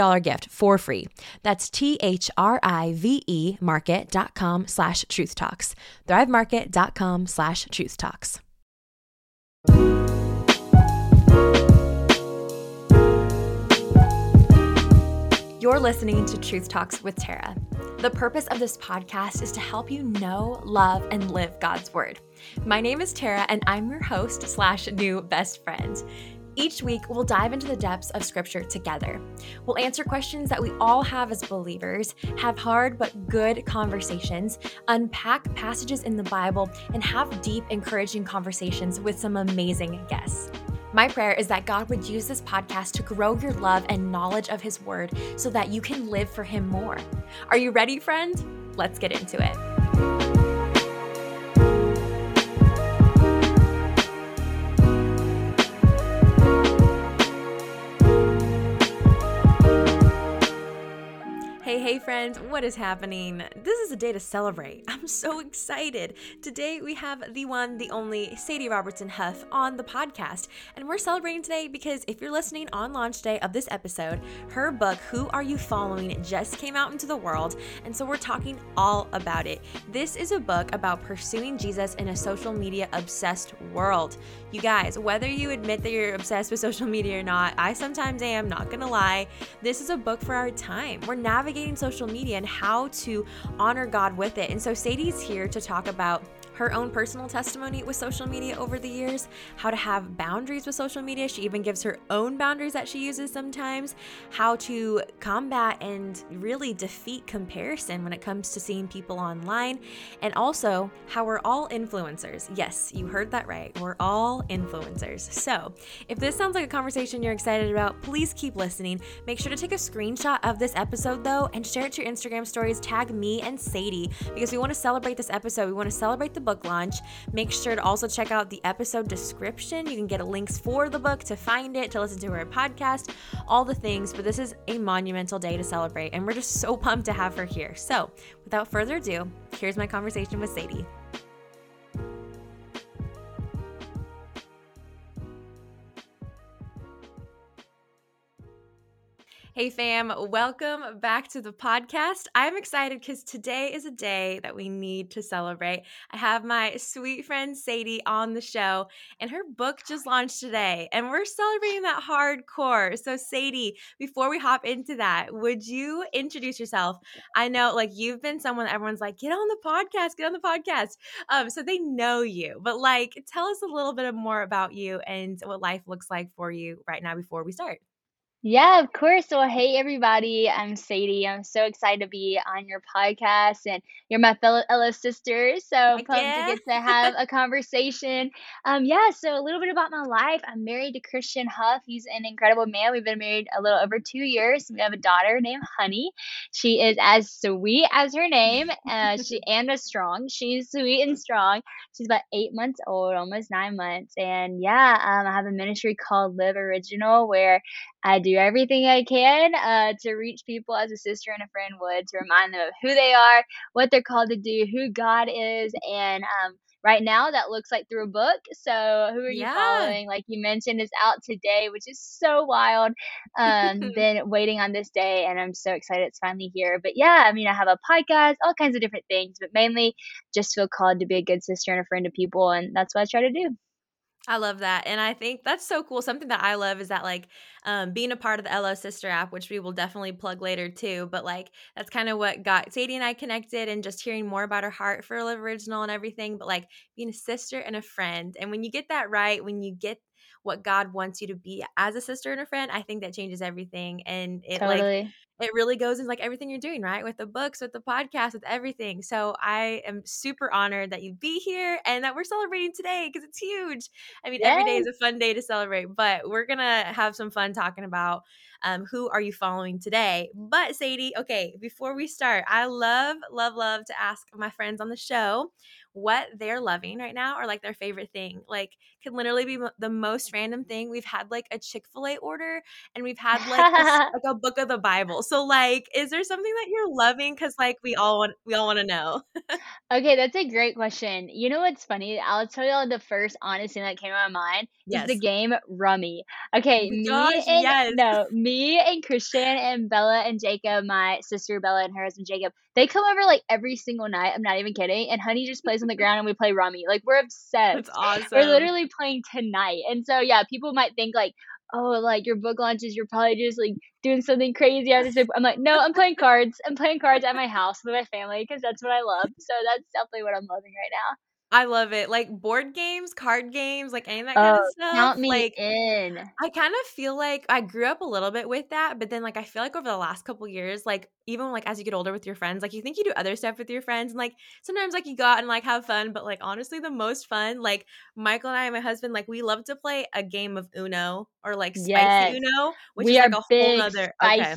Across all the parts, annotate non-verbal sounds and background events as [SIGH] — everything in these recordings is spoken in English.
$50 gift for free. That's T-H-R-I-V-E market.com slash truth talks. Thrivemarket.com slash truth talks. You're listening to Truth Talks with Tara. The purpose of this podcast is to help you know, love, and live God's Word. My name is Tara, and I'm your host slash new best friend. Each week, we'll dive into the depths of Scripture together. We'll answer questions that we all have as believers, have hard but good conversations, unpack passages in the Bible, and have deep, encouraging conversations with some amazing guests. My prayer is that God would use this podcast to grow your love and knowledge of His Word so that you can live for Him more. Are you ready, friend? Let's get into it. Hey, friends, what is happening? This is a day to celebrate. [LAUGHS] I'm so excited. Today, we have the one, the only Sadie Robertson Huff on the podcast. And we're celebrating today because if you're listening on launch day of this episode, her book, Who Are You Following, just came out into the world. And so we're talking all about it. This is a book about pursuing Jesus in a social media obsessed world. You guys, whether you admit that you're obsessed with [LAUGHS] social media or not, I sometimes am, not gonna lie. This is a book for our time. We're navigating social media and how to honor God with it. And so Sadie's here to talk about her own personal testimony with social media over the years, how to have boundaries with social media. She even gives her own boundaries that she uses sometimes, how to combat and really defeat comparison when it comes to seeing people online, and also how we're all influencers. Yes, you heard that right. We're all influencers. So, if this sounds like a conversation you're excited about, please keep listening. Make sure to take a screenshot of this episode though and share it to your Instagram stories. Tag me and Sadie because we want to celebrate this episode. We want to celebrate the book launch. Make sure to also check out the episode description. You can get links for the book to find it, to listen to her podcast, all the things. But this is a monumental day to celebrate, and we're just so pumped to have her here. So, without further ado, here's my conversation with Sadie. Hey, fam, welcome back to the podcast. I'm excited because today is a day that we need to celebrate. I have my sweet friend Sadie on the show, and her book just launched today, and we're celebrating that hardcore. So, Sadie, before we hop into that, would you introduce yourself? I know, like, you've been someone everyone's like, get on the podcast, get on the podcast. Um, so they know you, but like, tell us a little bit more about you and what life looks like for you right now before we start. Yeah, of course. Well, hey everybody, I'm Sadie. I'm so excited to be on your podcast, and you're my fellow LO sisters. So pumped to get to have a conversation. Um, yeah. So a little bit about my life. I'm married to Christian Huff. He's an incredible man. We've been married a little over two years. We have a daughter named Honey. She is as sweet as her name. Uh, she [LAUGHS] and as strong. She's sweet and strong. She's about eight months old, almost nine months. And yeah, um, I have a ministry called Live Original where I do everything I can uh, to reach people as a sister and a friend would to remind them of who they are, what they're called to do, who God is, and um, right now that looks like through a book. So who are you Yeah. following? Like you mentioned, is out today, which is so wild. Um, [LAUGHS] been waiting on this day, and I'm so excited it's finally here. But yeah, I mean, I have a podcast, all kinds of different things, but mainly just feel called to be a good sister and a friend to people, and that's what I try to do. I love that. And I think that's so cool. Something that I love is that like um, being a part of the LO Sister app, which we will definitely plug later too. But like that's kind of what got Sadie and I connected and just hearing more about her heart for Live Original and everything. But like being a sister and a friend. And when you get that right, when you get what God wants you to be as a sister and a friend, I think that changes everything. And it Totally. like it really goes into like everything you're doing, right? With the books, with the podcast, with everything. So I am super honored that you'd be here and that we're celebrating today because it's huge. I mean, every day is a fun day to celebrate, but we're gonna have some fun talking about um, who are you following today. But Sadie, okay, before we start, I love, love, love to ask my friends on the show what they're loving right now or like their favorite thing. Like, can literally be the most random thing. We've had like a Chick Fil A order, and we've had like a, [LAUGHS] like a book of the Bible. So, like, is there something that you're loving? Because like we all want, we all want to know. Okay, that's a great question. You know what's funny? I'll tell y'all the first honest thing that came to my mind is the game Rummy. Oh okay, Oh me gosh, and yes. no, me and Christian and Bella and Jacob, my sister Bella and her husband Jacob, they come over like every single night. I'm not even kidding. And Honey just plays on the ground and we play Rummy. Like we're [LAUGHS] obsessed. That's awesome. We're literally playing tonight. And so yeah, people might think like, oh, like your book launches, you're probably just like doing something crazy this. book." I'm like, no, I'm playing cards. I'm playing cards at my house with my family because that's what I love. So that's definitely what I'm loving right now. I love it. Like board games, card games, like any of that kind Oh, of stuff. count me Like in. I kind of feel like I grew up a little bit with that, but then like I feel like over the last couple years, like even like as you get older with your friends, like you think you do other stuff with your friends, and like sometimes like you go out and like have fun, but like honestly, the most fun, like Michael and I and my husband, like we love to play a game of Uno or like spicy Yes. Uno, which We is like a whole other nother. Okay.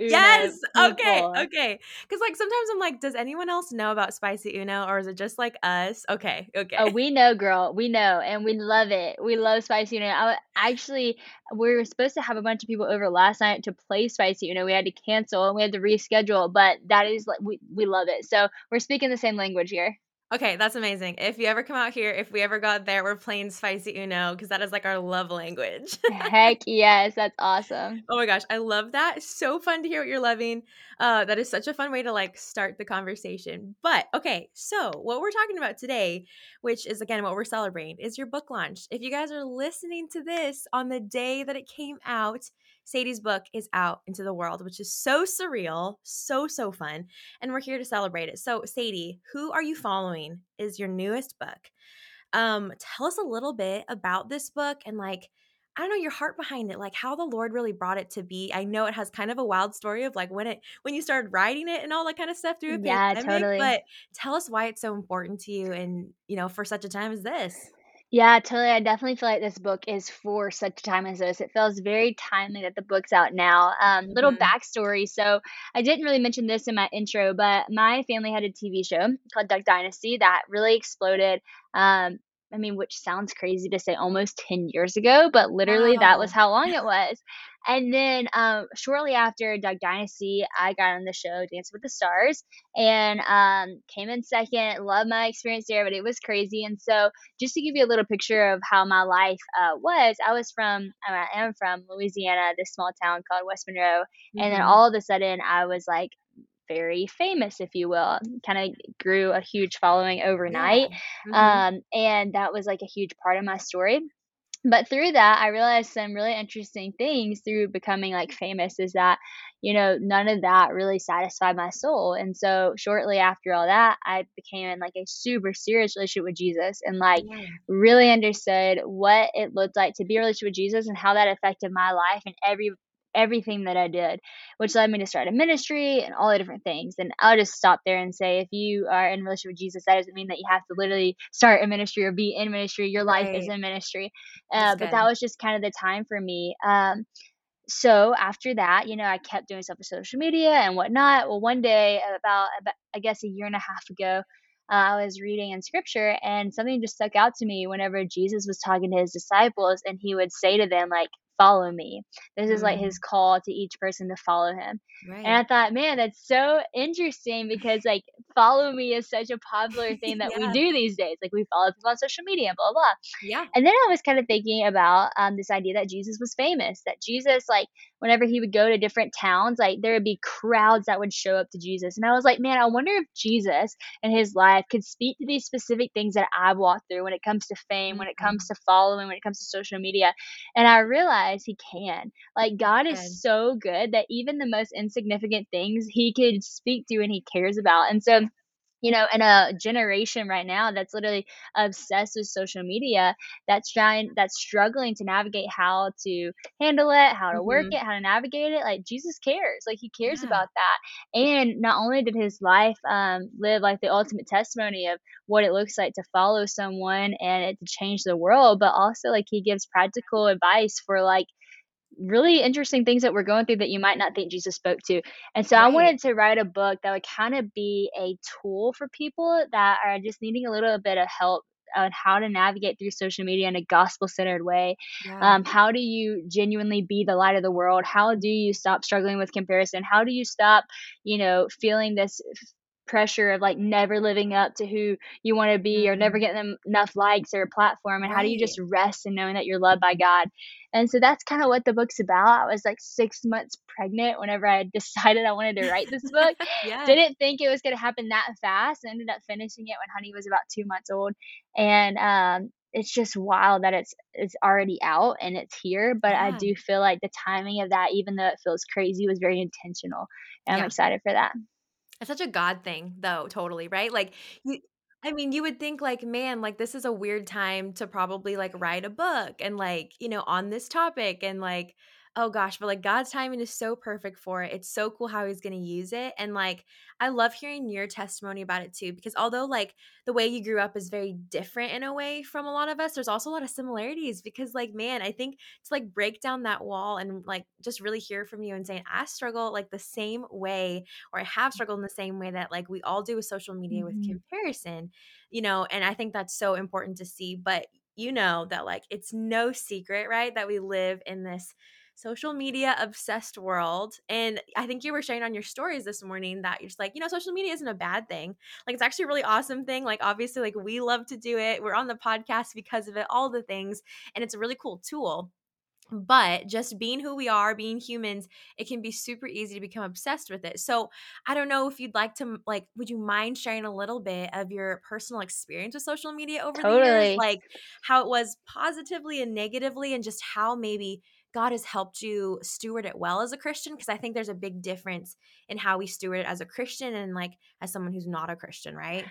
Uno Yes. Okay. Okay. Because like sometimes I'm like, does anyone else know about spicy Uno, or is it just like us? Okay. Okay. Oh, we know, girl. We know, and we love it. We love spicy Uno. I, actually, we were supposed to have a bunch of people over last night to play spicy Uno. We had to cancel and we had to reschedule, but that is like we we love it. So we're speaking the same language here. Okay, that's amazing. If you ever come out here, if we ever got there, we're playing spicy Uno because that is like our love language. [LAUGHS] Heck yes, that's awesome. oh my gosh, I love that. So fun to hear what you're loving. Uh, that is such a fun way to like start the conversation. But okay, so what we're talking about today, which is again what we're celebrating, is your book launch. If you guys are listening to this on the day that it came out, Sadie's book is out into the world, which is so surreal, so, so fun. And we're here to celebrate it. So, Sadie, who are you following is your newest book. Um, tell us a little bit about this book and like, I don't know your heart behind it, like how the Lord really brought it to be. I know it has kind of a wild story of like when it when you started writing it and all that kind of stuff through a Yeah, pandemic, totally. but tell us why it's so important to you and you know for such a time as this. Yeah, totally. I definitely feel like this book is for such a time as this. It feels very timely that the book's out now. Um, little Mhm. backstory. So, I didn't really mention this in my intro, but my family had a TV show called Duck Dynasty that really exploded. Um, I mean, which sounds crazy to say almost 10 years ago, but literally that was Wow. how long it was. And then um, shortly after Duck Dynasty, I got on the show Dance with the Stars and um, came in second. Loved my experience there, but it was crazy. And so, just to give you a little picture of how my life uh, was, I was from, I am from Louisiana, this small town called West Monroe. And then Mhm. all of a sudden, I was like very famous, if you will. Kind of grew a huge following Yeah. overnight. Mhm. Um, and that was like a huge part of my story. But through that, I realized some really interesting things through becoming like famous is that, you know, none of that really satisfied my soul. And so shortly after all that, I became in like a super serious relationship with Jesus and like Yeah. really understood what it looked like to be a relationship with Jesus and how that affected my life and every everything that I did, which led me to start a ministry and all the different things. And I'll just stop there and say if you are in relationship with Jesus, that doesn't mean that you have to literally start a ministry or be in ministry. Your life is Right. in ministry. Uh, but that was just kind of the time for me. Um, so after that, you know, I kept doing stuff with social media and whatnot. Well, one day, about, about I guess a year and a half ago, uh, I was reading in scripture and something just stuck out to me whenever Jesus was talking to his disciples and he would say to them, like, follow me. This is like his mm. call to each person to follow him. Right. And I thought, man, that's so interesting because like follow me is such a popular [LAUGHS] thing that yeah. we do these days. Like we follow people on social media and blah, blah, blah. Yeah. And then I was kind of thinking about um, this idea that Jesus was famous, that Jesus, like, whenever he would go to different towns, like there would be crowds that would show up to Jesus. And I was like, man, I wonder if Jesus and his life could speak to these specific things that I've walked through when it comes to fame, when it comes mm-hmm. to following, when it comes to social media. And I realized he can. Like God is so good that even the most insignificant things he could speak to and he cares about. And so you know, in a generation right now that's literally obsessed with social media, that's trying, that's struggling to navigate how to handle it, how to mm-hmm. work it, how to navigate it. Like Jesus cares, like He cares yeah. about that. And not only did His life um, live like the ultimate testimony of what it looks like to follow someone and it to change the world, but also like He gives practical advice for like really interesting things that we're going through that you might not think Jesus spoke to. And so right. I wanted to write a book that would kind of be a tool for people that are just needing a little bit of help on how to navigate through social media in a gospel centered way. Yeah. Um, how do you genuinely be the light of the world? How do you stop struggling with comparison? How do you stop, you know, feeling this pressure of like never living up to who you want to be or never mm-hmm. getting enough likes or a platform and how do you just rest in knowing that you're loved by God and so that's kind of what the book's about I was like six months pregnant whenever I [LAUGHS] decided I wanted to write this book [LAUGHS] yeah. didn't think it was going to happen that fast I ended up finishing it when Honey was about two months old and um it's just wild that it's it's already out and it's here but yeah. i do feel like the timing of that even though it feels crazy was very intentional and yeah. i'm excited for that it's such a God thing, though, totally, right? Like, you, I mean, you would think, like, man, like, this is a weird time to probably, like, write a book and, like, you know, on this topic. And, like, oh gosh, but like God's timing is so perfect for it. It's so cool how he's going to use it. And like, I love hearing your testimony about it too, because although like the way you grew up is very different in a way from a lot of us, there's also a lot of similarities because like, man, I think to like break down that wall and like just really hear from you and saying, I struggle like the same way, or I have struggled in the same way that like we all do with social media mm-hmm. with comparison, you know, and I think that's so important to see. But you know that like it's no secret, right? That we live in this social media obsessed world. And I think you were sharing on your stories this morning that you're just like, you know, social media isn't a bad thing. Like it's actually a really awesome thing. Like obviously, like we love to do it. We're on the podcast because of it, all the things. And it's a really cool tool but just being who we are being humans it can be super easy to become obsessed with it so i don't know if you'd like to like would you mind sharing a little bit of your personal experience with social media over totally. the years like how it was positively and negatively and just how maybe God has helped you steward it well as a Christian? Because I think there's a big difference in how we steward it as a Christian and like as someone who's not a Christian, right?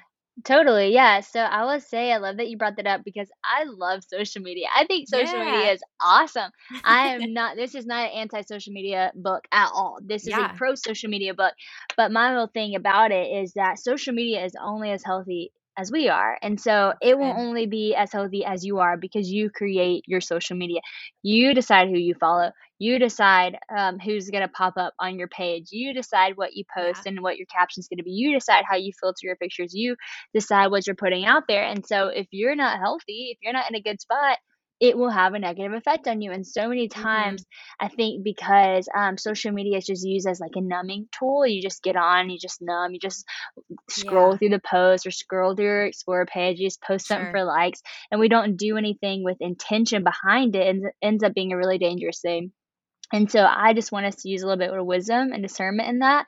Totally, yeah. So I will say I love that you brought that up because I love social media. I think social yeah. media is awesome. I am [LAUGHS] not this is not an anti-social media book at all. This is yeah. a pro social media book. But my whole thing about it is that social media is only as healthy as we are. And so it will only be as healthy as you are because you create your social media. You decide who you follow. You decide um, who's going to pop up on your page. You decide what you post yeah. and what your caption is going to be. You decide how you filter your pictures. You decide what you're putting out there. And so if you're not healthy, if you're not in a good spot, it will have a negative effect on you. And so many mm-hmm. times, mm-hmm. I think because um, social media is just used as like a numbing tool, you just get on, you just numb, you just scroll yeah. through the post or scroll through your Explore page, you just post sure. something for likes, and we don't do anything with intention behind it, and it ends up being a really dangerous thing. And so I just want us to use a little bit of wisdom and discernment in that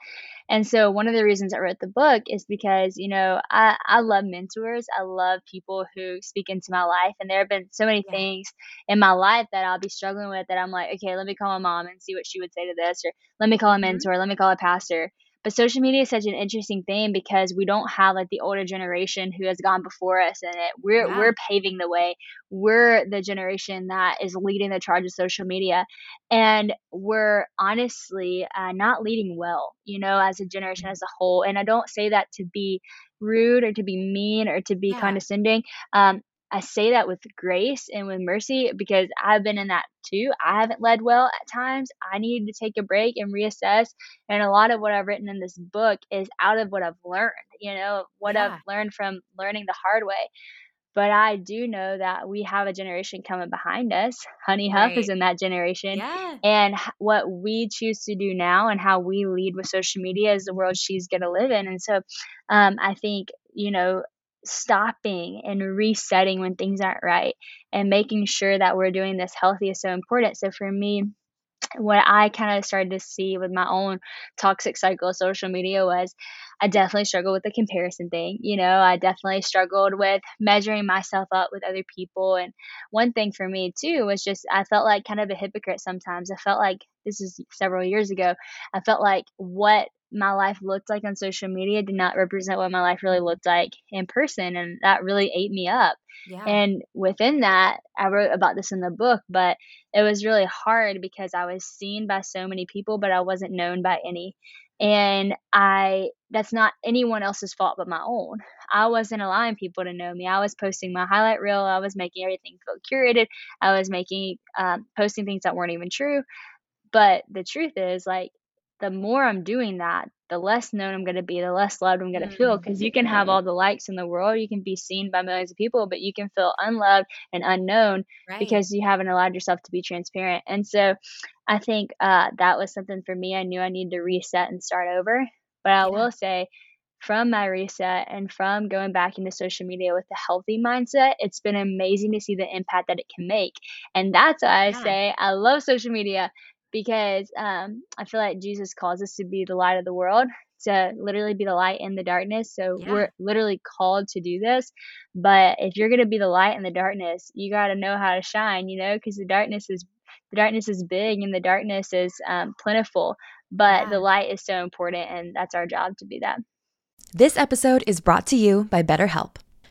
and so one of the reasons I wrote the book is because, you know, I, I love mentors. I love people who speak into my life. And there have been so many yeah. things in my life that I'll be struggling with that I'm like, okay, let me call my mom and see what she would say to this, or let me call a mm-hmm. mentor, mm-hmm. let me call a pastor. But social media is such an interesting thing because we don't have like the older generation who has gone before us in it. We're yeah. we're paving the way. We're the generation that is leading the charge of social media, and we're honestly uh, not leading well. You know, as a generation as a whole. And I don't say that to be rude or to be mean or to be yeah. condescending. Um, I say that with grace and with mercy because I've been in that too. I haven't led well at times. I needed to take a break and reassess. And a lot of what I've written in this book is out of what I've learned, you know, what yeah. I've learned from learning the hard way. but I do know that we have a generation coming behind us. Honey Huff Right. is in that generation. Yeah. And what we choose to do now and how we lead with social media is the world she's going to live in. And so um, I think, you know, stopping and resetting when things aren't right and making sure that we're doing this healthy is so important. So for me, what I kind of started to see with my own toxic cycle of social media was I definitely struggled with the comparison thing. You know, I definitely struggled with measuring myself up with other people. And one thing for me too was just I felt like kind of a hypocrite sometimes. I felt like this is several years ago. I felt like what my life looked like on social media did not represent what my life really looked like in person. And that really ate me up. Yeah. And within that, I wrote about this in the book, but it was really hard because I was seen by so many people, but I wasn't known by any. And I, that's not anyone else's fault but my own. I wasn't allowing people to know me. I was posting my highlight reel. I was making everything feel curated. I was making, um, posting things that weren't even true. But the truth is, like, the more I'm doing that, the less known I'm going to be, the less loved I'm going to feel. Because you can have all the likes in the world, you can be seen by millions of people, but you can feel unloved and unknown right. because you haven't allowed yourself to be transparent. And so I think uh, that was something for me. I knew I needed to reset and start over. But I Yeah. will say, from my reset and from going back into social media with a healthy mindset, it's been amazing to see the impact that it can make. And that's why I Yeah. say I love social media because um, I feel like Jesus calls us to be the light of the world, to literally be the light in the darkness. So Yeah. we're literally called to do this. But if you're going to be the light in the darkness, you got to know how to shine, you know, because the darkness is the darkness is big and the darkness is um, plentiful. But Yeah. the light is so important, and that's our job to be that. This episode is brought to you by BetterHelp.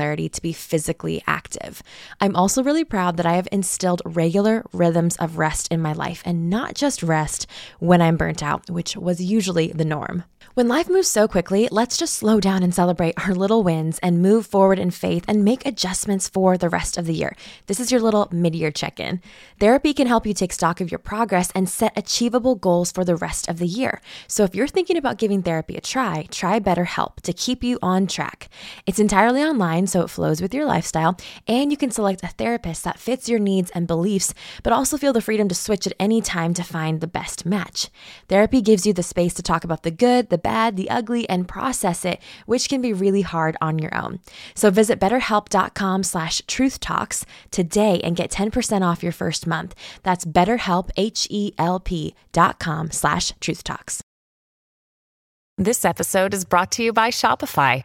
to be physically active. I'm also really proud that I have instilled regular rhythms of rest in my life and not just rest when I'm burnt out, which was usually the norm. When life moves so quickly, let's just slow down and celebrate our little wins and move forward in faith and make adjustments for the rest of the year. This is your little mid year check in. Therapy can help you take stock of your progress and set achievable goals for the rest of the year. So if you're thinking about giving therapy a try, try BetterHelp to keep you on track. It's entirely online, so it flows with your lifestyle, and you can select a therapist that fits your needs and beliefs, but also feel the freedom to switch at any time to find the best match. Therapy gives you the space to talk about the good, the bad, the ugly, and process it, which can be really hard on your own. So visit betterhelp.com slash truthtalks today and get 10% off your first month. That's betterhelp, H-E-L-P dot com slash truthtalks. This episode is brought to you by Shopify.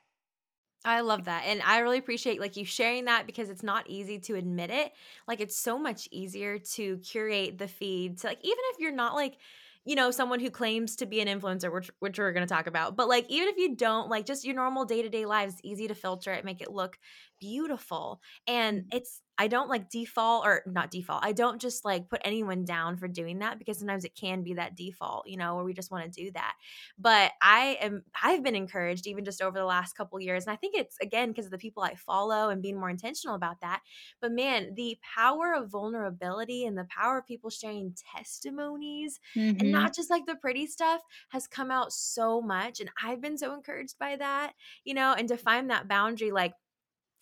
I love that. And I really appreciate like you sharing that because it's not easy to admit it. Like it's so much easier to curate the feed to like even if you're not like you know someone who claims to be an influencer which which we're going to talk about but like even if you don't like just your normal day-to-day lives easy to filter it make it look beautiful and it's i don't like default or not default i don't just like put anyone down for doing that because sometimes it can be that default you know where we just want to do that but i am i've been encouraged even just over the last couple years and i think it's again because of the people i follow and being more intentional about that but man the power of vulnerability and the power of people sharing testimonies and Mhm. not just like the pretty stuff has come out so much and i've been so encouraged by that you know and to find that boundary like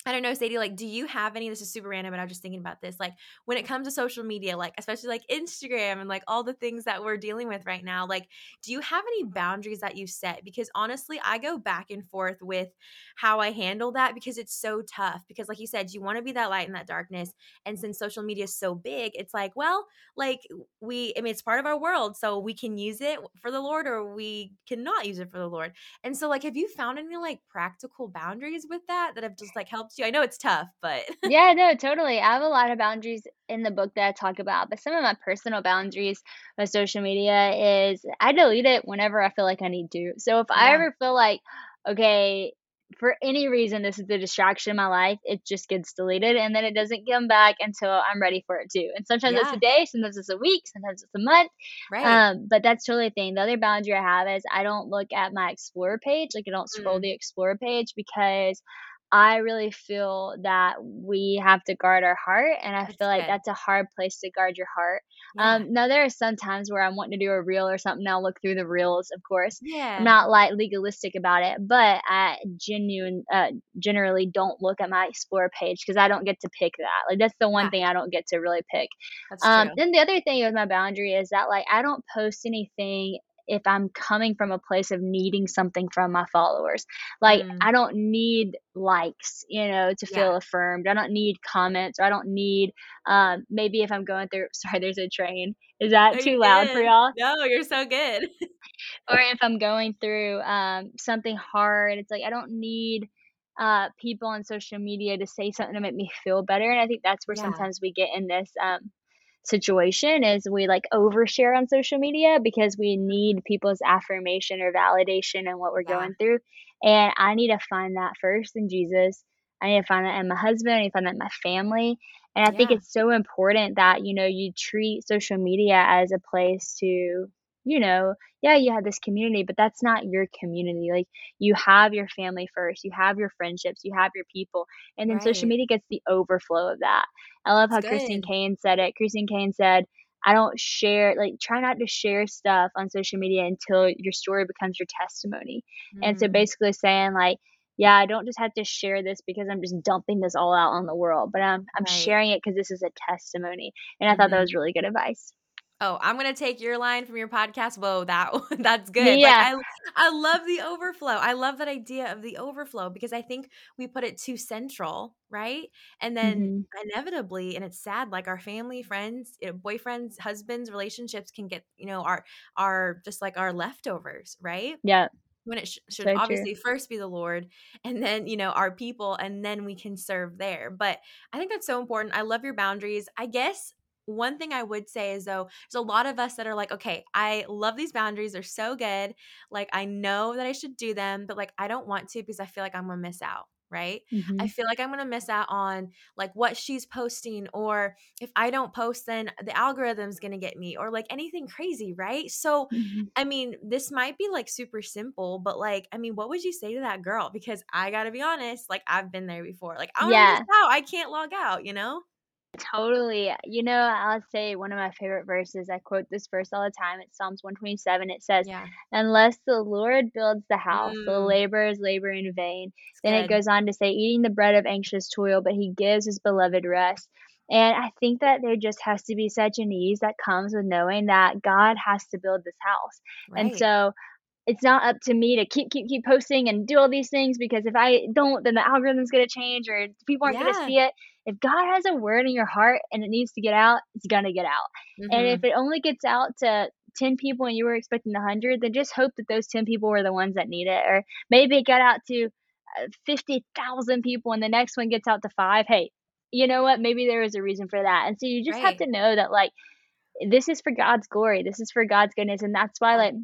I don't know, Sadie, like, do you have any? This is super random, but I'm just thinking about this. Like, when it comes to social media, like, especially like Instagram and like all the things that we're dealing with right now, like, do you have any boundaries that you set? Because honestly, I go back and forth with how I handle that because it's so tough. Because, like you said, you want to be that light in that darkness. And since social media is so big, it's like, well, like, we, I mean, it's part of our world. So we can use it for the Lord or we cannot use it for the Lord. And so, like, have you found any like practical boundaries with that that have just like helped you? I know it's tough, but Yeah, no, [LAUGHS] totally. I have a lot of boundaries in the book that I talk about, but some of my personal boundaries with social media is I delete it whenever I feel like I need to. So if I ever feel like, okay, for any reason this is the distraction in my life, it just gets deleted and then it doesn't come back until I'm ready for it to. And sometimes it's a day, sometimes it's a week, sometimes it's a month. right. Um, but that's totally the thing. The other boundary I have is I don't look at my Explorer page, like I don't scroll Mm, the Explorer page because I really feel that we have to guard our heart, and I that's feel like good. that's a hard place to guard your heart. Yeah, Um, now there are some times where I'm wanting to do a reel or something, I'll look through the reels, of course. Yeah, I'm not like legalistic about it, but I genuine uh, generally don't look at my explore page because I don't get to pick that. Like that's the one yeah, thing I don't get to really pick. that's Um, true. then the other thing with my boundary is that like I don't post anything if I'm coming from a place of needing something from my followers. Like Mm, I don't need likes, you know, to yeah. feel affirmed. I don't need comments or I don't need um maybe if I'm going through [LAUGHS] sorry, there's a train. Is that you're too loud for y'all? No, you're so good. Or if I'm going through um something hard, it's like I don't need uh people on social media to say something to make me feel better. And I think that's where Yeah, sometimes we get in this um situation is we like overshare on social media because we need people's affirmation or validation in what we're yeah, going through. And I need to find that first in Jesus. I need to find that in my husband. I need to find that in my family. And I think it's so important that, you know, you treat social media as a place to, you know, yeah, you have this community, but that's not your community. Like you have your family first, you have your friendships, you have your people, and then social media gets the overflow of that. I love That's how Christine. Caine said it. Christine Caine said, I don't share, like, try not to share stuff on social media until your story becomes your testimony. And so Mm, basically saying, like, yeah, I don't just have to share this because I'm just dumping this all out on the world, but I'm I'm right. sharing it because this is a testimony. And I thought that Mhm. was really good advice. Oh, I'm gonna take your line from your podcast. Whoa, that [LAUGHS] that's good. Like Yeah. I I love the overflow. I love that idea of the overflow because I think we put it too central, right? And then Mhm. inevitably, and it's sad, like our family, friends, you know, boyfriends, husbands, relationships can get, you know, our our just like our leftovers, right? Yeah. When it sh- should So true. obviously first be the Lord and then, you know, our people, and then we can serve there. But I think that's so important. I love your boundaries. I guess one thing I would say is though, there's a lot of us that are like, okay, I love these boundaries. They're so good. Like, I know that I should do them, but like, I don't want to because I feel like I'm going to miss out. Right. I Mhm. feel like I'm going to miss out on like what she's posting, or if I don't post, then the algorithm's going to get me, or like anything crazy. Right. So, Mhm. I mean, this might be like super simple, but like, I mean, what would you say to that girl? Because I got to be honest, like, I've been there before. Like, I'm going to miss Yeah. out. I can't log out, you know? Totally. You know, I'll say one of my favorite verses. I quote this verse all the time. It's Psalms 127. It says, Yeah. Unless the Lord builds the house, the Mm, laborers labor in vain. it's Then it good. goes on to say, Eating the bread of anxious toil, but he gives his beloved rest. And I think that there just has to be such an ease that comes with knowing that God has to build this house. And Right. so it's not up to me to keep, keep, keep posting and do all these things because if I don't, then the algorithm's going to change or people aren't going to Yeah. see it. If God has a word in your heart and it needs to get out, it's going to get out. And if hmm it only gets out to 10 people and you were expecting 100, then just hope that those 10 people were the ones that need it. Or maybe it got out to uh, 50,000 people and the next one gets out to five. Hey, you know what? Maybe there is a reason for that. And so you just have to know that, like, this is for God's glory. This is for God's goodness. And that's why, like,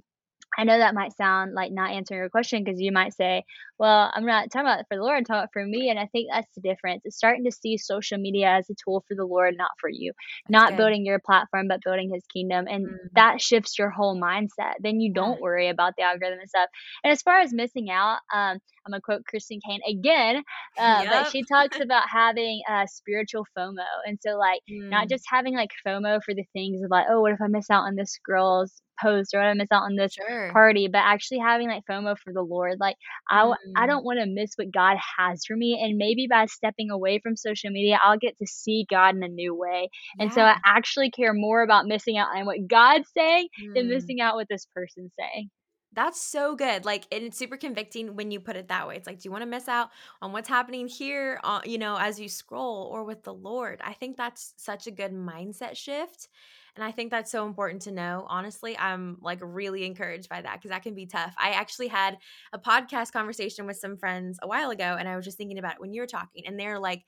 I know that might sound like not answering your question because you might say, well, I'm not talking about it for the Lord, I'm talking about it for me. And I think that's the difference. It's starting to see social media as a tool for the Lord, not for you, That's not good. building your platform, but building his kingdom. And Mm, that shifts your whole mindset. Then you don't worry about the algorithm and stuff. And as far as missing out, um, I'm going to quote Kristen Caine again, uh, but she talks about having uh, spiritual FOMO. And so, like, not Mm, just having like FOMO for the things of like, oh, what if I miss out on this girl's post or I miss out on this Sure. party, but actually having like FOMO for the Lord. Like I Mm, don't want to miss what God has for me and maybe by stepping away from social media, I'll get to see God in a new way. And so. I actually care more about missing out on what God's saying than Mm. missing out what this person's saying. That's so good. Like, and it's super convicting when you put it that way. It's like, do you want to miss out on what's happening here, uh, you know, as you scroll or with the Lord? I think that's such a good mindset shift. And I think that's so important to know. Honestly, I'm like really encouraged by that because that can be tough. I actually had a podcast conversation with some friends a while ago, and I was just thinking about it when you were talking, and they're like,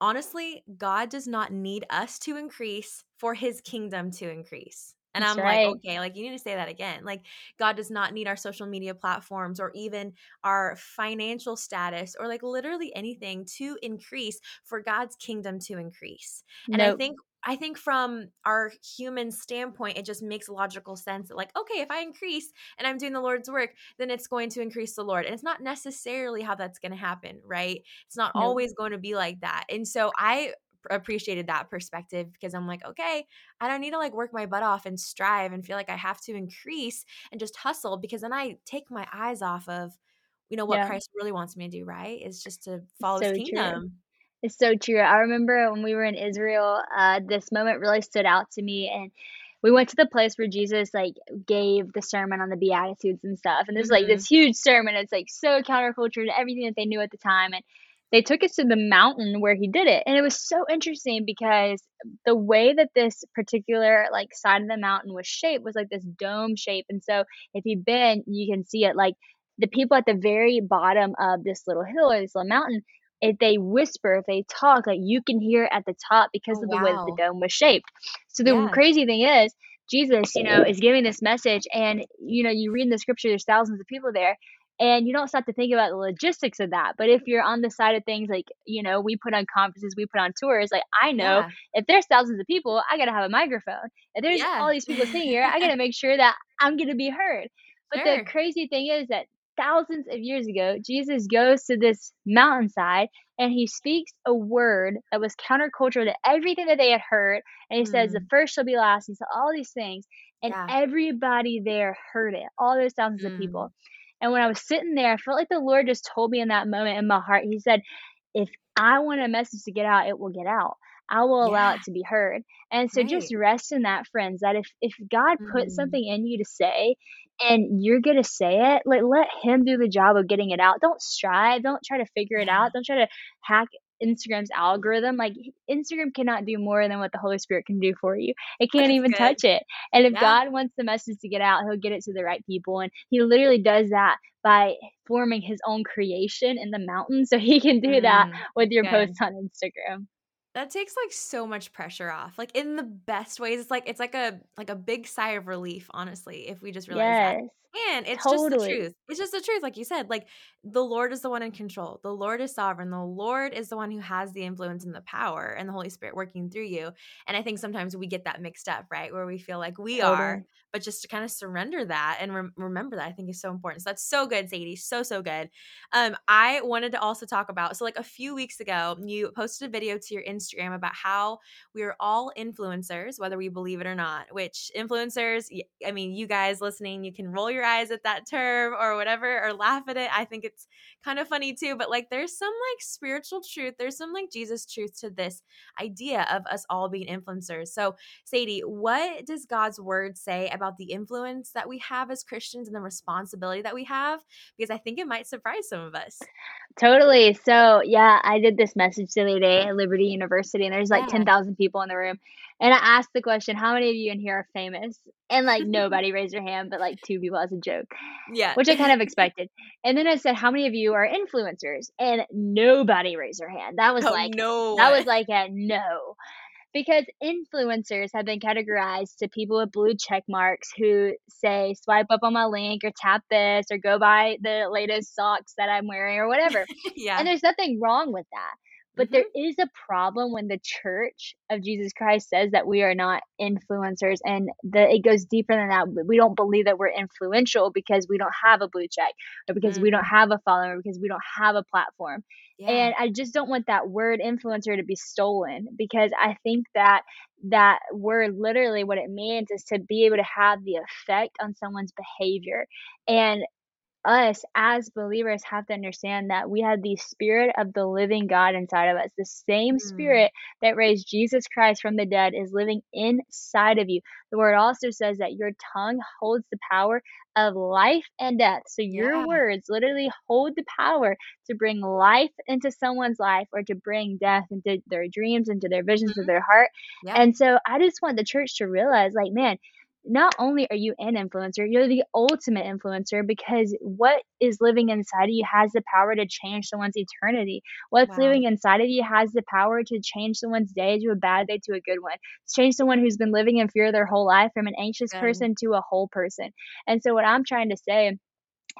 honestly, God does not need us to increase for his kingdom to increase. And That's I'm like, okay, like you need to say that again. Like, God does not need our social media platforms or even our financial status or like literally anything to increase for God's kingdom to increase. And I think I think from our human standpoint, it just makes logical sense that, like, okay, if I increase and I'm doing the Lord's work, then it's going to increase the Lord. And it's not necessarily how that's going to happen, right? It's not Nope. always going to be like that. And so I appreciated that perspective because I'm like, okay, I don't need to like work my butt off and strive and feel like I have to increase and just hustle because then I take my eyes off of, you know, what Yeah. Christ really wants me to do, right? Is just to follow his So true. kingdom. It's so true. I remember when we were in Israel, uh, this moment really stood out to me. And we went to the place where Jesus like gave the sermon on the Beatitudes and stuff. And this is like this huge sermon. It's like so counterculture to everything that they knew at the time. And they took us to the mountain where he did it. And it was so interesting because the way that this particular like side of the mountain was shaped was like this dome shape. And so if you've been, you can see it like the people at the very bottom of this little hill or this little mountain if they whisper, if they talk, like you can hear it at the top because Oh, of the way that the dome was shaped. So the Yeah. crazy thing is, Jesus, you know, is giving this message, and you know, you read in the scripture, there's thousands of people there, and you don't stop to think about the logistics of that. But if you're on the side of things, like you know, we put on conferences, we put on tours, like I know Yeah. if there's thousands of people, I gotta have a microphone. If there's Yeah. all these people sitting here, I gotta [LAUGHS] make sure that I'm gonna be heard. But the crazy thing is that thousands of years ago, Jesus goes to this mountainside and he speaks a word that was countercultural to everything that they had heard. And he says, The Mm. first shall be last. He said all these things. And Yeah. everybody there heard it, all those thousands of Mm. people. And when I was sitting there, I felt like the Lord just told me in that moment in my heart, He said, If I want a message to get out, it will get out. I will allow Yeah. it to be heard. And so Right. just rest in that, friends, that if, if God Mm. something in you to say, and you're gonna say it, like let him do the job of getting it out. Don't strive. Don't try to figure it out. Don't try to hack Instagram's algorithm. Like Instagram cannot do more than what the Holy Spirit can do for you. It can't That's even good. touch it. And if Yeah. God wants the message to get out, he'll get it to the right people. And he literally does that by forming his own creation in the mountains. So he can do that Mm. with your Good. posts on Instagram. That takes like so much pressure off. Like in the best ways. It's like it's like a like a big sigh of relief, honestly, if we just realize that. And it's just the truth. It's just the truth, like you said. Like the Lord is the one in control. The Lord is sovereign. The Lord is the one who has the influence and the power, and the Holy Spirit working through you. And I think sometimes we get that mixed up, right? Where we feel like we are, Totally. But just to kind of surrender that and rem- remember that, I think is so important. So that's so good, Sadie. So so good. Um, I wanted to also talk about so like a few weeks ago, you posted a video to your Instagram about how we are all influencers, whether we believe it or not. Which influencers, I mean, you guys listening, you can roll your eyes at that term or whatever, or laugh at it. I think it's kind of funny too. But like, there's some like spiritual truth. There's some like Jesus truth to this idea of us all being influencers. So, Sadie, what does God's word say about the influence that we have as Christians and the responsibility that we have? Because I think it might surprise some of us. Totally. So, yeah, I did this message the other day at Liberty University, and there's like Yeah. 10,000 people in the room. And I asked the question, How many of you in here are famous? And like [LAUGHS] nobody raised their hand, but like two people as a joke, Yeah. which I kind of [LAUGHS] expected. And then I said, How many of you are influencers? And nobody raised their hand. That was oh, like, no. that was like a no. Because influencers have been categorized to people with blue check marks who say, swipe up on my link or tap this or go buy the latest socks that I'm wearing or whatever. [LAUGHS] yeah. And there's nothing wrong with that. But mm-hmm. there is a problem when the church of Jesus Christ says that we are not influencers and that it goes deeper than that. We don't believe that we're influential because we don't have a blue check or because mm-hmm. we don't mm-hmm. have a follower because we don't have a platform. Yeah. And I just don't want that word influencer to be stolen because I think that that word literally what it means is to be able to have the effect on someone's behavior. And us as believers have to understand that we have the spirit of the living God inside of us. The same mm. spirit that raised Jesus Christ from the dead is living inside of you. The word also says that your tongue holds the power of life and death. So your yeah. words literally hold the power to bring life into someone's life or to bring death into their dreams, into their visions mm-hmm. of their heart. Yeah. And so I just want the church to realize like, man, not only are you an influencer, you're the ultimate influencer because what is living inside of you has the power to change someone's eternity. What's wow. living inside of you has the power to change someone's day to a bad day to a good one. It's change someone who's been living in fear their whole life from an anxious good. person to a whole person. And so, what I'm trying to say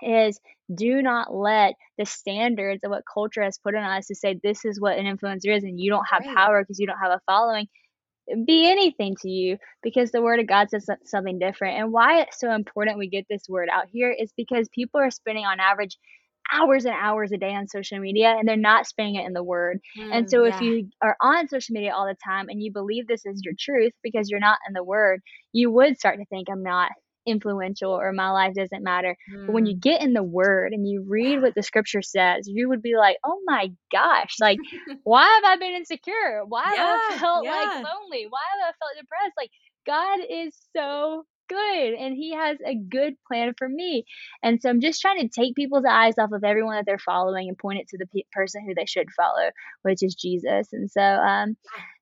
is do not let the standards of what culture has put on us to say this is what an influencer is and you don't have right. power because you don't have a following be anything to you because the word of God says something different. And why it's so important we get this word out here is because people are spending on average hours and hours a day on social media and they're not spending it in the word. Mm, and so yeah. if you are on social media all the time and you believe this is your truth because you're not in the word, you would start to think I'm not influential or my life doesn't matter. Mm. But when you mm. get in the word and you read what the scripture says, you would be like, oh my gosh, like, [LAUGHS] why have I been insecure? Why yeah, have I felt yeah. like lonely? Why have I felt depressed? Like, God is so good and he has a good plan for me. And so I'm just trying to take people's eyes off of everyone that they're following and point it to the pe- person who they should follow, which is Jesus. And so um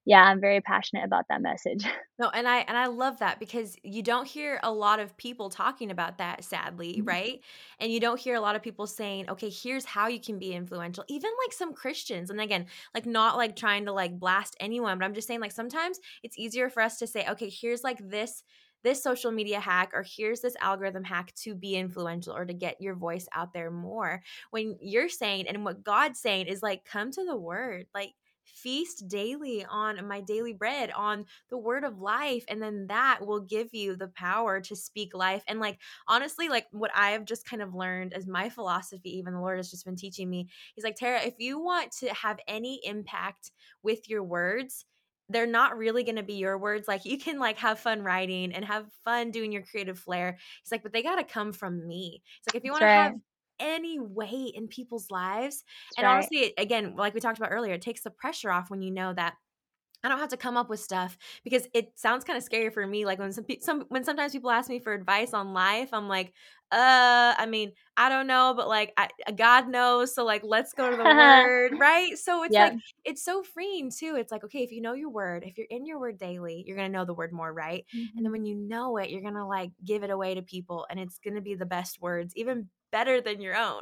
yeah, I'm very passionate about that message. [LAUGHS] No, and I and I love that because you don't hear a lot of people talking about that sadly, mm-hmm. right? And you don't hear a lot of people saying, "Okay, here's how you can be influential." Even like some Christians. And again, like not like trying to like blast anyone, but I'm just saying like sometimes it's easier for us to say, "Okay, here's like this this social media hack or here's this algorithm hack to be influential or to get your voice out there more." When you're saying and what God's saying is like come to the word. Like feast daily on my daily bread on the word of life and then that will give you the power to speak life and like honestly like what i have just kind of learned as my philosophy even the lord has just been teaching me he's like tara if you want to have any impact with your words they're not really going to be your words like you can like have fun writing and have fun doing your creative flair he's like but they got to come from me it's like if you want right. to have any weight in people's lives. That's and right. honestly, again, like we talked about earlier, it takes the pressure off when you know that I don't have to come up with stuff because it sounds kind of scary for me. Like when some, some when sometimes people ask me for advice on life, I'm like, uh, I mean, I don't know, but like I, God knows. So like, let's go to the [LAUGHS] word, right? So it's like it's so freeing too. It's like okay, if you know your word, if you're in your word daily, you're gonna know the word more, right? Mm-hmm. And then mm-hmm. when you know it, you're gonna like give it away to people, and it's gonna be the best words, even better than your own.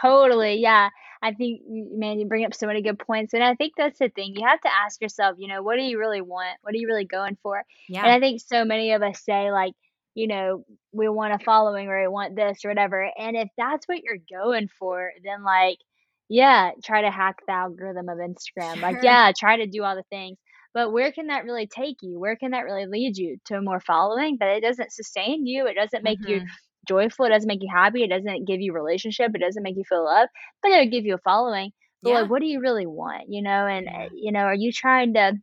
totally. Yeah. I think, man, you bring up so many good points. And I think that's the thing. You have to ask yourself, you know, what do you really want? What are you really going for? Yeah. And I think so many of us say, like, you know, we want a following or we want this or whatever. And if that's what you're going for, then, like, yeah, try to hack the algorithm of Instagram. Sure. Like, yeah, try to do all the things. But where can that really take you? Where can that really lead you to more following? But it doesn't sustain you. It doesn't make mm-hmm. you joyful. It doesn't make you happy. It doesn't give you relationship. It doesn't make you feel love, but it'll give you a following. But yeah. like, what do you really want? You know, and yeah. you know, are you trying to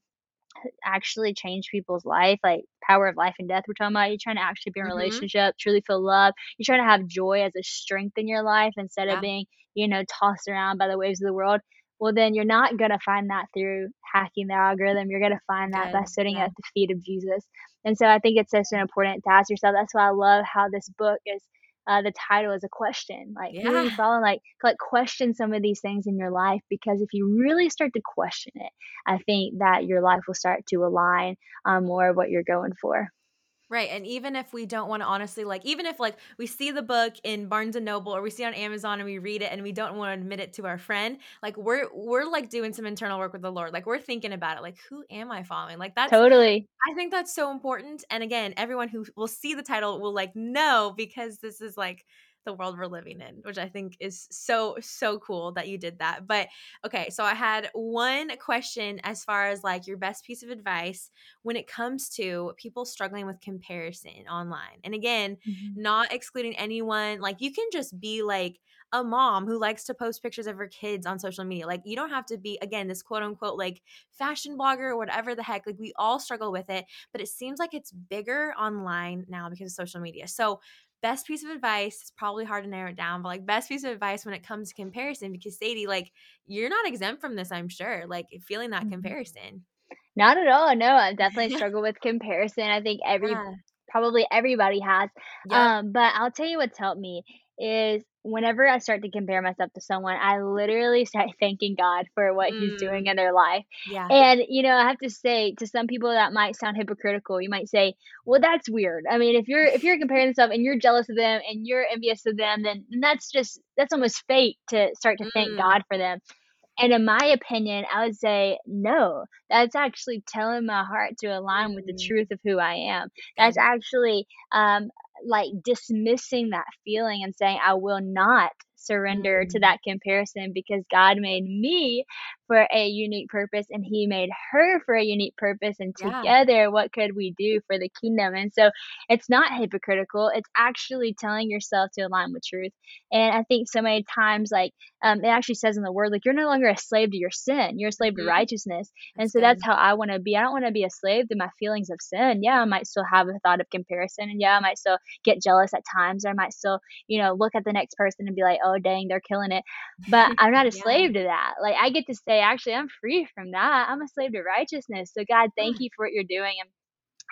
actually change people's life, like power of life and death. We're talking about You're trying to actually be in a mm-hmm. relationship, truly feel love. You're trying to have joy as a strength in your life instead yeah. of being, you know, tossed around by the waves of the world. Well, then you're not gonna find that through hacking the algorithm. You're gonna find that by sitting yeah. at the feet of Jesus. And so I think it's such an important to ask yourself. That's why I love how this book is. Uh, the title is a question, like yeah. who are you following? Like, like question some of these things in your life because if you really start to question it, I think that your life will start to align um, more of what you're going for. Right. And even if we don't want to honestly like even if like we see the book in Barnes and Noble or we see it on Amazon and we read it and we don't want to admit it to our friend, like we're we're like doing some internal work with the Lord. Like we're thinking about it. Like who am I following? Like that's Totally. I think that's so important. And again, everyone who will see the title will like know because this is like the world we're living in, which I think is so, so cool that you did that. But okay, so I had one question as far as like your best piece of advice when it comes to people struggling with comparison online. And again, mm-hmm. not excluding anyone, like you can just be like, a mom who likes to post pictures of her kids on social media. Like, you don't have to be, again, this quote unquote like fashion blogger or whatever the heck. Like, we all struggle with it, but it seems like it's bigger online now because of social media. So, best piece of advice it's probably hard to narrow it down but like best piece of advice when it comes to comparison because sadie like you're not exempt from this i'm sure like feeling that mm-hmm. comparison not at all no i definitely [LAUGHS] struggle with comparison i think every yeah. probably everybody has um but i'll tell you what's helped me is whenever I start to compare myself to someone, I literally start [LAUGHS] thanking God for what mm. He's doing in their life. Yeah. And, you know, I have to say to some people that might sound hypocritical. You might say, well, that's weird. I mean, if you're if you're comparing yourself and you're jealous of them and you're envious of them, then that's just that's almost fate to start to mm. thank God for them. And in my opinion, I would say no. That's actually telling my heart to align with the mm. truth of who I am. That's actually um, like dismissing that feeling and saying, I will not surrender mm-hmm. to that comparison because God made me for a unique purpose and he made her for a unique purpose and together yeah. what could we do for the kingdom and so it's not hypocritical it's actually telling yourself to align with truth and i think so many times like um, it actually says in the word like you're no longer a slave to your sin you're a slave mm-hmm. to righteousness and that's so good. that's how i want to be i don't want to be a slave to my feelings of sin yeah i might still have a thought of comparison and yeah i might still get jealous at times or i might still you know look at the next person and be like oh dang they're killing it but i'm not a [LAUGHS] yeah. slave to that like i get to say actually I'm free from that. I'm a slave to righteousness. So God, thank you for what you're doing. And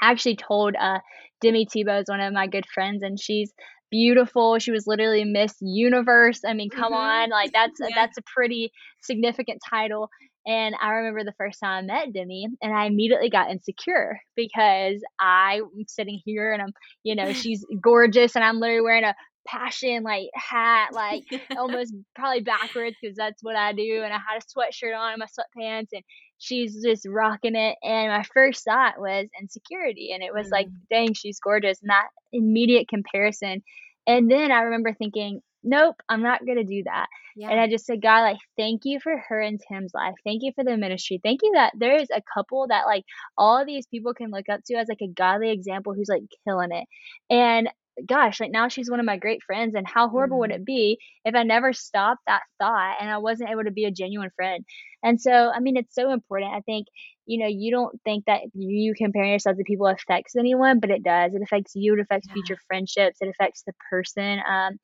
I actually told uh Demi Tebow is one of my good friends and she's beautiful. She was literally Miss Universe. I mean, come mm-hmm. on, like that's [LAUGHS] yeah. that's a pretty significant title. And I remember the first time I met Demi, and I immediately got insecure because I'm sitting here and I'm, you know, [LAUGHS] she's gorgeous, and I'm literally wearing a passion like hat, like [LAUGHS] almost probably backwards because that's what I do. And I had a sweatshirt on and my sweatpants, and she's just rocking it. And my first thought was insecurity, and it was mm like, dang, she's gorgeous, and that immediate comparison. And then I remember thinking, nope, I'm not going to do that. Yeah. And I just said, God, like, thank you for her and Tim's life. Thank you for the ministry. Thank you that there is a couple that, like, all these people can look up to as, like, a godly example who's, like, killing it. And gosh, like now she's one of my great friends. And how horrible mm. would it be if I never stopped that thought and I wasn't able to be a genuine friend? And so, I mean, it's so important. I think, you know, you don't think that you comparing yourself to people affects anyone, but it does. It affects you, it affects yeah. future friendships, it affects the person. Um,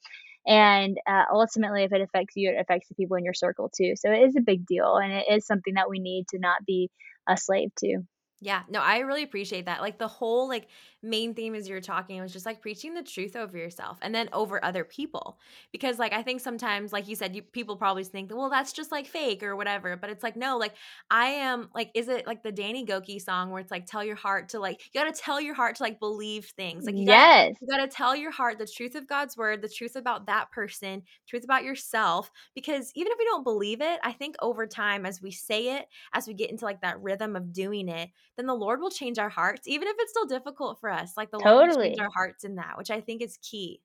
and uh, ultimately, if it affects you, it affects the people in your circle too. So it is a big deal, and it is something that we need to not be a slave to. Yeah, no, I really appreciate that. Like the whole like main theme as you were talking was just like preaching the truth over yourself and then over other people. Because like I think sometimes like you said you people probably think well that's just like fake or whatever, but it's like no, like I am like is it like the Danny Gokey song where it's like tell your heart to like you got to tell your heart to like believe things. Like you yes. Gotta, you got to tell your heart the truth of God's word, the truth about that person, truth about yourself because even if we don't believe it, I think over time as we say it, as we get into like that rhythm of doing it, then the Lord will change our hearts, even if it's still difficult for us. Like the totally. Lord will change our hearts in that, which I think is key.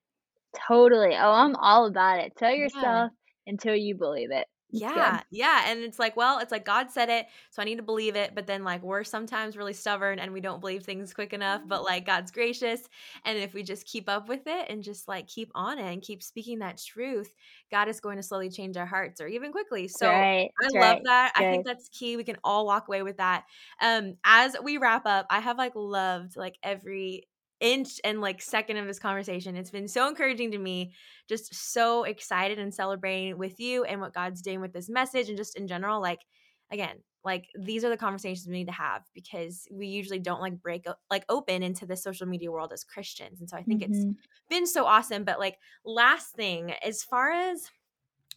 Totally. Oh, I'm all about it. Tell yourself yeah. until you believe it. Yeah, yeah. And it's like, well, it's like God said it, so I need to believe it. But then, like, we're sometimes really stubborn and we don't believe things quick enough. But, like, God's gracious. And if we just keep up with it and just, like, keep on it and keep speaking that truth, God is going to slowly change our hearts or even quickly. So right, I love right. that. Good. I think that's key. We can all walk away with that. Um, as we wrap up, I have, like, loved, like, every inch and like second of this conversation. It's been so encouraging to me, just so excited and celebrating with you and what God's doing with this message and just in general. Like, again, like these are the conversations we need to have because we usually don't like break like open into the social media world as Christians. And so I think mm-hmm. it's been so awesome. But like, last thing, as far as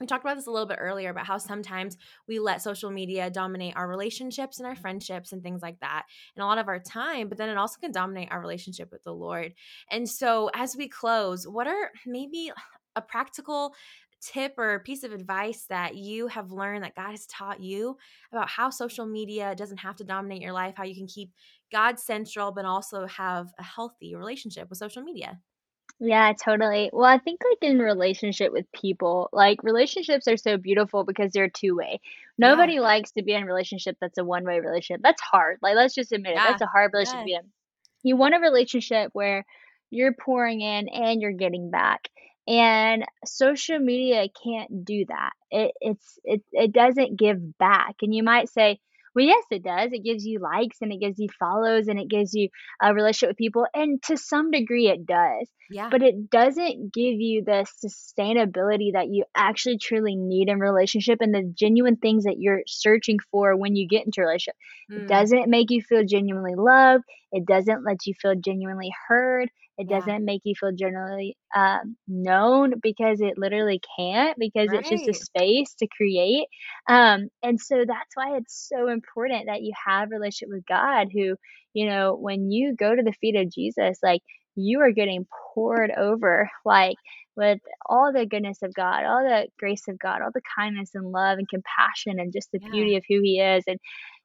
we talked about this a little bit earlier about how sometimes we let social media dominate our relationships and our friendships and things like that and a lot of our time but then it also can dominate our relationship with the lord and so as we close what are maybe a practical tip or piece of advice that you have learned that God has taught you about how social media doesn't have to dominate your life, how you can keep God central, but also have a healthy relationship with social media? Yeah, totally. Well, I think like in relationship with people, like relationships are so beautiful because they're two way. Yeah. Nobody likes to be in a relationship that's a one way relationship. That's hard. Like, let's just admit it. Yeah. That's a hard relationship to Yes. be in. You want a relationship where you're pouring in and you're getting back. And social media can't do that. It it's it it doesn't give back. And you might say, well, yes, it does. It gives you likes and it gives you follows and it gives you a relationship with people. And to some degree, it does. Yeah. But it doesn't give you the sustainability that you actually truly need in relationship and the genuine things that you're searching for when you get into a relationship. It Mm, doesn't make you feel genuinely loved. It doesn't let you feel genuinely heard. It yeah. doesn't make you feel genuinely um, known because it literally can't, because it's just a space to create. Um, and so that's why it's so important that you have a relationship with God, who, you know, when you go to the feet of Jesus, like you are getting poured over, like with all the goodness of God, all the grace of God, all the kindness and love and compassion and just the Yeah. beauty of who He is. And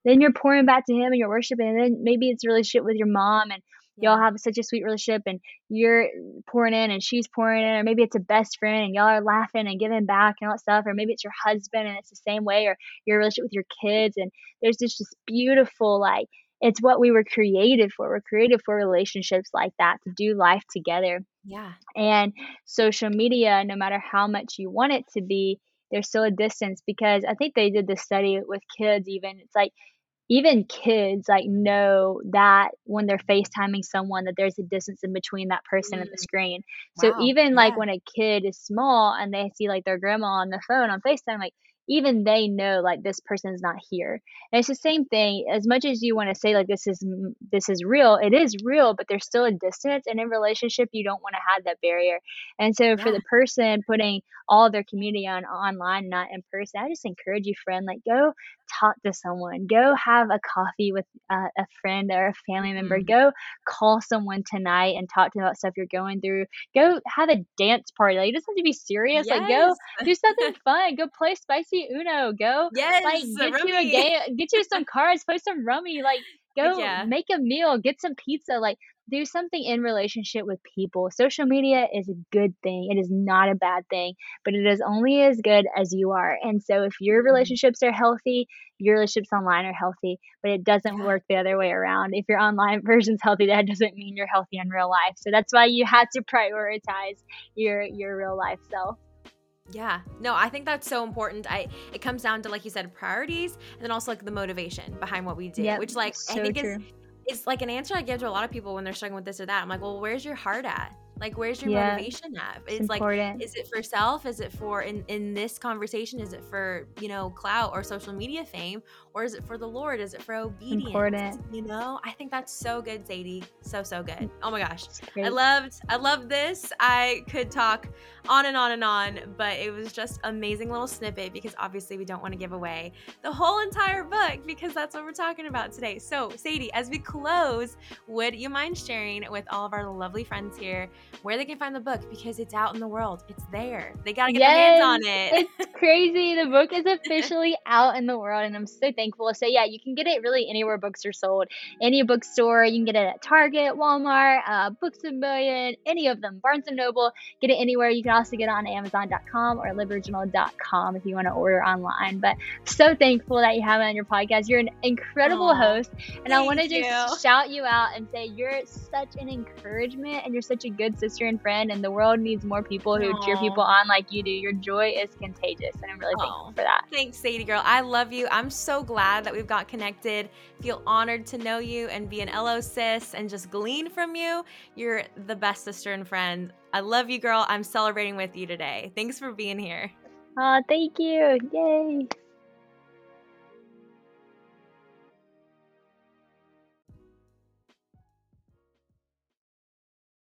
then you're pouring back to Him and you're worshiping. And then maybe it's a relationship with your mom and y'all have such a sweet relationship and you're pouring in and she's pouring in, or maybe it's a best friend and y'all are laughing and giving back and all that stuff, or maybe it's your husband and it's the same way, or your relationship with your kids. And there's just this beautiful, like, it's what we were created for. We're created for relationships like that to do life together. Yeah. And social media, no matter how much you want it to be, there's still a distance because I think they did this study with kids even. It's like even kids like know that when they're FaceTiming someone that there's a distance in between that person and the Mm, screen. So wow. even like when a kid is small and they see like their grandma on the phone on FaceTime, like even they know like this person's not here. And it's the same thing. As much as you want to say like this is this is real, it is real, but there's still a distance. And in relationship, you don't want to have that barrier. And so for the person putting all their community on online, not in person, I just encourage you, friend, like go talk to someone. Go have a coffee with a, a friend or a family member. Mhm. Go call someone tonight and talk to them about stuff you're going through. Go have a dance party. Like, it doesn't have to be serious. Like, go do something [LAUGHS] fun. Go play spicy Uno. Go like Yes. get you a game, get you some cards, play some rummy. Like [LAUGHS] go yeah. make a meal, get some pizza. Like do something in relationship with people. Social media is a good thing. It is not a bad thing, but it is only as good as you are. And so if your Mm, relationships are healthy, your relationships online are healthy, but it doesn't work the other way around. If your online [LAUGHS] version's healthy, that doesn't mean you're healthy in real life. So that's why you have to prioritize your your real life self. Yeah. No, I think that's so important. I it comes down to like you said priorities and then also like the motivation behind what we do, Yep, which like I think is true. is like an answer I give to a lot of people when they're struggling with this or that. I'm like, "Well, where's your heart at? Like where's your Yeah, motivation at?" it's It's like important. is it for self? Is it for in in this conversation is it for, you know, clout or social media fame or is it for the Lord? Is it for obedience? important. You know? I think that's so good, Sadie. So so good. Oh my gosh. I loved I loved this. I could talk on and on and on, but it was just amazing little snippet because obviously we don't want to give away the whole entire book because that's what we're talking about today. So, Sadie, as we close, would you mind sharing with all of our lovely friends here where they can find the book because it's out in the world. It's there. They got to get their hands on it. it's [LAUGHS] crazy. The book is [LAUGHS] officially out in the world, and I'm so thankful. So yeah, you can get it really anywhere books are sold. Any bookstore, you can get it at Target, Walmart, uh, Books a Million, any of them. Barnes and Noble, get it anywhere. You can also get it on Amazon.com or LiveOriginal.com if you want to order online. But so thankful that you have it on your podcast. You're an incredible Aw, host, and I want to just shout you out and say you're such an encouragement, and you're such a good sister and friend, and the world needs more people who cheer people on like you do. Your joy is contagious, and I'm really thankful Aw. for that. Thanks, Sadie girl. I love you. I'm so glad that we've got connected. Feel honored to know you and be an LO sis and just glean from you. You're the best sister and friend. I love you, girl. I'm celebrating with you today. Thanks for being here. Oh, thank you. Yay.